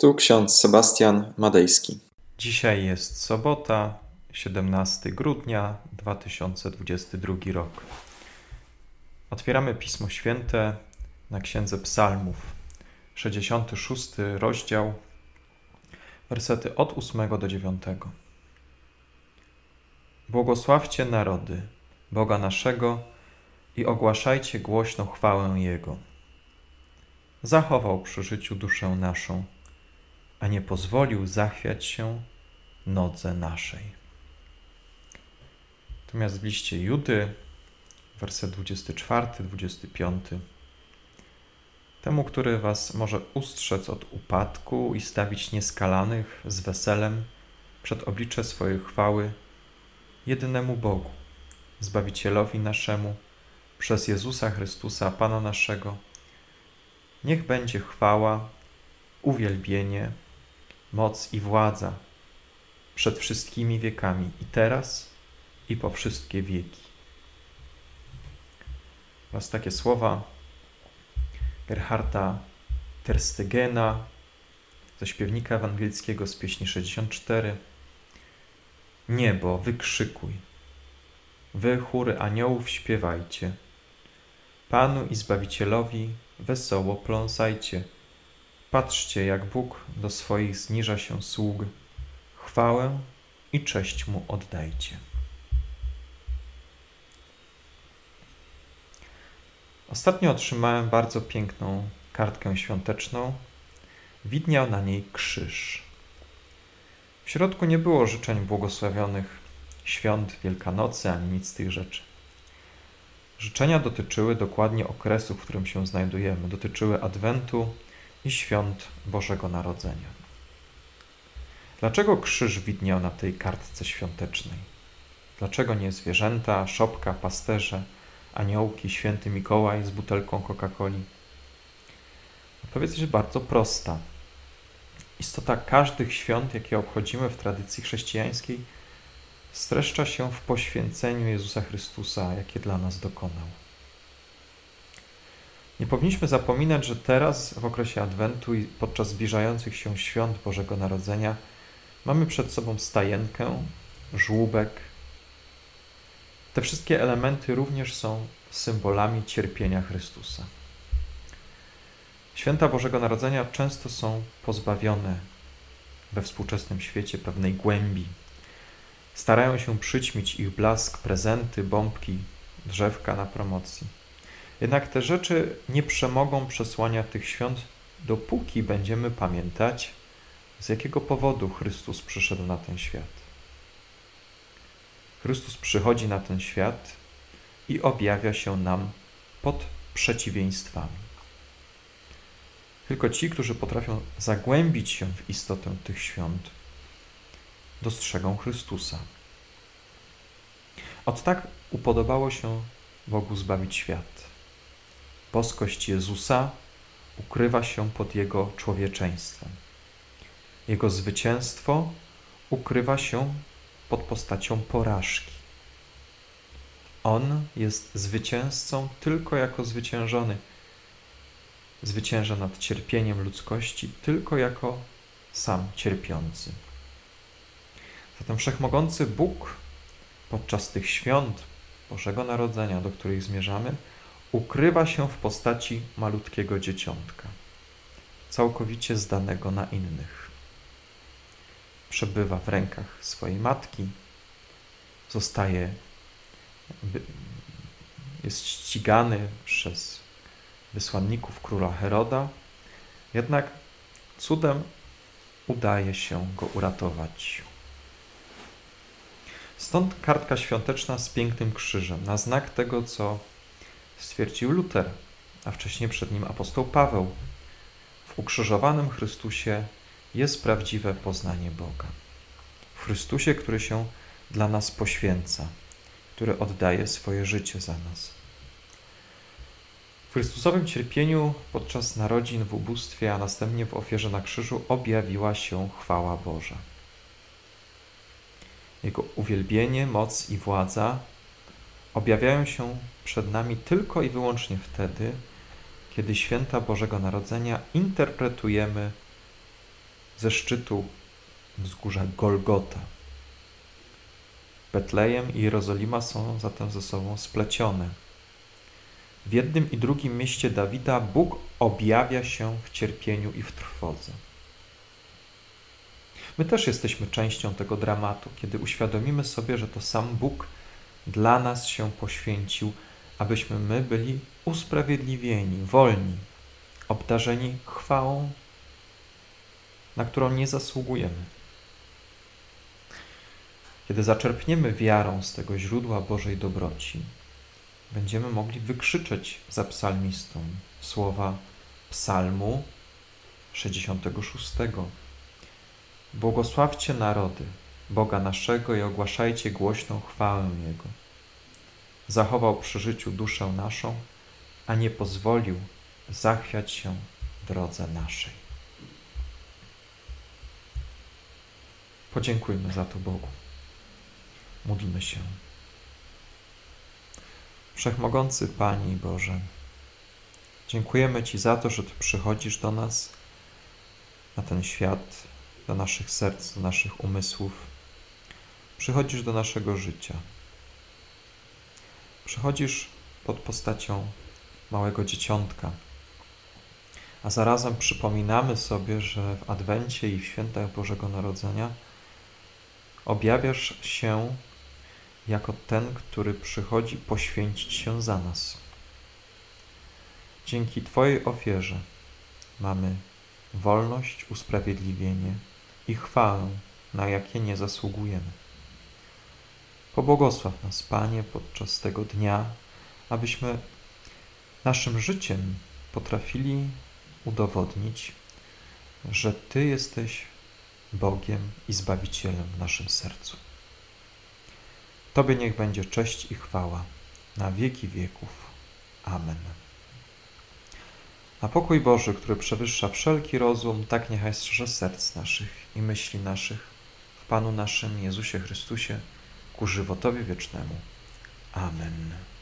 Tu ksiądz Sebastian Madejski. Dzisiaj jest sobota, 17 grudnia 2022 rok. Otwieramy Pismo Święte na Księdze Psalmów, 66 rozdział, wersety od 8 do 9. Błogosławcie narody, Boga naszego i ogłaszajcie głośno chwałę Jego. Zachował przy życiu duszę naszą a nie pozwolił zachwiać się nodze naszej. Natomiast w liście Judy, werset 24-25, temu, który was może ustrzec od upadku i stawić nieskalanych z weselem przed oblicze swojej chwały, jedynemu Bogu, Zbawicielowi naszemu, przez Jezusa Chrystusa, Pana naszego, niech będzie chwała, uwielbienie, moc i władza przed wszystkimi wiekami i teraz i po wszystkie wieki. Oraz takie słowa Gerharda Terstegena ze śpiewnika ewangelickiego z pieśni 64. Niebo, wykrzykuj. Wy chóry aniołów śpiewajcie. Panu i Zbawicielowi wesoło pląsajcie. Patrzcie, jak Bóg do swoich zniża się sług. Chwałę i cześć Mu oddajcie. Ostatnio otrzymałem bardzo piękną kartkę świąteczną. Widniał na niej krzyż. W środku nie było życzeń błogosławionych świąt Wielkanocy ani nic z tych rzeczy. Życzenia dotyczyły dokładnie okresu, w którym się znajdujemy. Dotyczyły Adwentu, i świąt Bożego Narodzenia. Dlaczego krzyż widniał na tej kartce świątecznej? Dlaczego nie zwierzęta, szopka, pasterze, aniołki, święty Mikołaj z butelką Coca-Coli? Odpowiedź jest bardzo prosta. Istota każdych świąt, jakie obchodzimy w tradycji chrześcijańskiej, streszcza się w poświęceniu Jezusa Chrystusa, jakie dla nas dokonał. Nie powinniśmy zapominać, że teraz, w okresie Adwentu i podczas zbliżających się świąt Bożego Narodzenia, mamy przed sobą stajenkę, żłóbek. Te wszystkie elementy również są symbolami cierpienia Chrystusa. Święta Bożego Narodzenia często są pozbawione we współczesnym świecie pewnej głębi. Starają się przyćmić ich blask, prezenty, bombki, drzewka na promocji. Jednak te rzeczy nie przemogą przesłania tych świąt, dopóki będziemy pamiętać, z jakiego powodu Chrystus przyszedł na ten świat. Chrystus przychodzi na ten świat i objawia się nam pod przeciwieństwami. Tylko ci, którzy potrafią zagłębić się w istotę tych świąt, dostrzegą Chrystusa. Od tak upodobało się Bogu zbawić świat boskość Jezusa ukrywa się pod Jego człowieczeństwem. Jego zwycięstwo ukrywa się pod postacią porażki. On jest zwycięzcą tylko jako zwyciężony. Zwycięża nad cierpieniem ludzkości tylko jako sam cierpiący. Zatem wszechmogący Bóg podczas tych świąt Bożego Narodzenia, do których zmierzamy, ukrywa się w postaci malutkiego dzieciątka, całkowicie zdanego na innych. Przebywa w rękach swojej matki, zostaje, jest ścigany przez wysłanników króla Heroda, jednak cudem udaje się go uratować. Stąd kartka świąteczna z pięknym krzyżem, na znak tego, co stwierdził Luter, a wcześniej przed nim apostoł Paweł. W ukrzyżowanym Chrystusie jest prawdziwe poznanie Boga. W Chrystusie, który się dla nas poświęca, który oddaje swoje życie za nas. W Chrystusowym cierpieniu podczas narodzin w ubóstwie, a następnie w ofierze na krzyżu objawiła się chwała Boża. Jego uwielbienie, moc i władza objawiają się przed nami tylko i wyłącznie wtedy, kiedy święta Bożego Narodzenia interpretujemy ze szczytu wzgórza Golgota. Betlejem i Jerozolima są zatem ze sobą splecione. W jednym i drugim mieście Dawida Bóg objawia się w cierpieniu i w trwodze. My też jesteśmy częścią tego dramatu, kiedy uświadomimy sobie, że to sam Bóg dla nas się poświęcił, abyśmy my byli usprawiedliwieni, wolni, obdarzeni chwałą, na którą nie zasługujemy. Kiedy zaczerpniemy wiarą z tego źródła Bożej dobroci, będziemy mogli wykrzyczeć za psalmistą słowa Psalmu 66. Błogosławcie narody Boga naszego i ogłaszajcie głośną chwałę Jego. Zachował przy życiu duszę naszą, a nie pozwolił zachwiać się drodze naszej. Podziękujmy za to Bogu. Módlmy się. Wszechmogący Pani Boże, dziękujemy Ci za to, że Ty przychodzisz do nas, na ten świat, do naszych serc, do naszych umysłów. Przychodzisz do naszego życia. Przychodzisz pod postacią małego dzieciątka. A zarazem przypominamy sobie, że w Adwencie i w świętach Bożego Narodzenia objawiasz się jako ten, który przychodzi poświęcić się za nas. Dzięki Twojej ofierze mamy wolność, usprawiedliwienie i chwałę, na jakie nie zasługujemy. Pobłogosław nas, Panie, podczas tego dnia, abyśmy naszym życiem potrafili udowodnić, że Ty jesteś Bogiem i Zbawicielem w naszym sercu. Tobie niech będzie cześć i chwała na wieki wieków. Amen. A pokój Boży, który przewyższa wszelki rozum, tak niechaj strzeże serc naszych i myśli naszych w Panu naszym Jezusie Chrystusie ku żywotowi wiecznemu. Amen.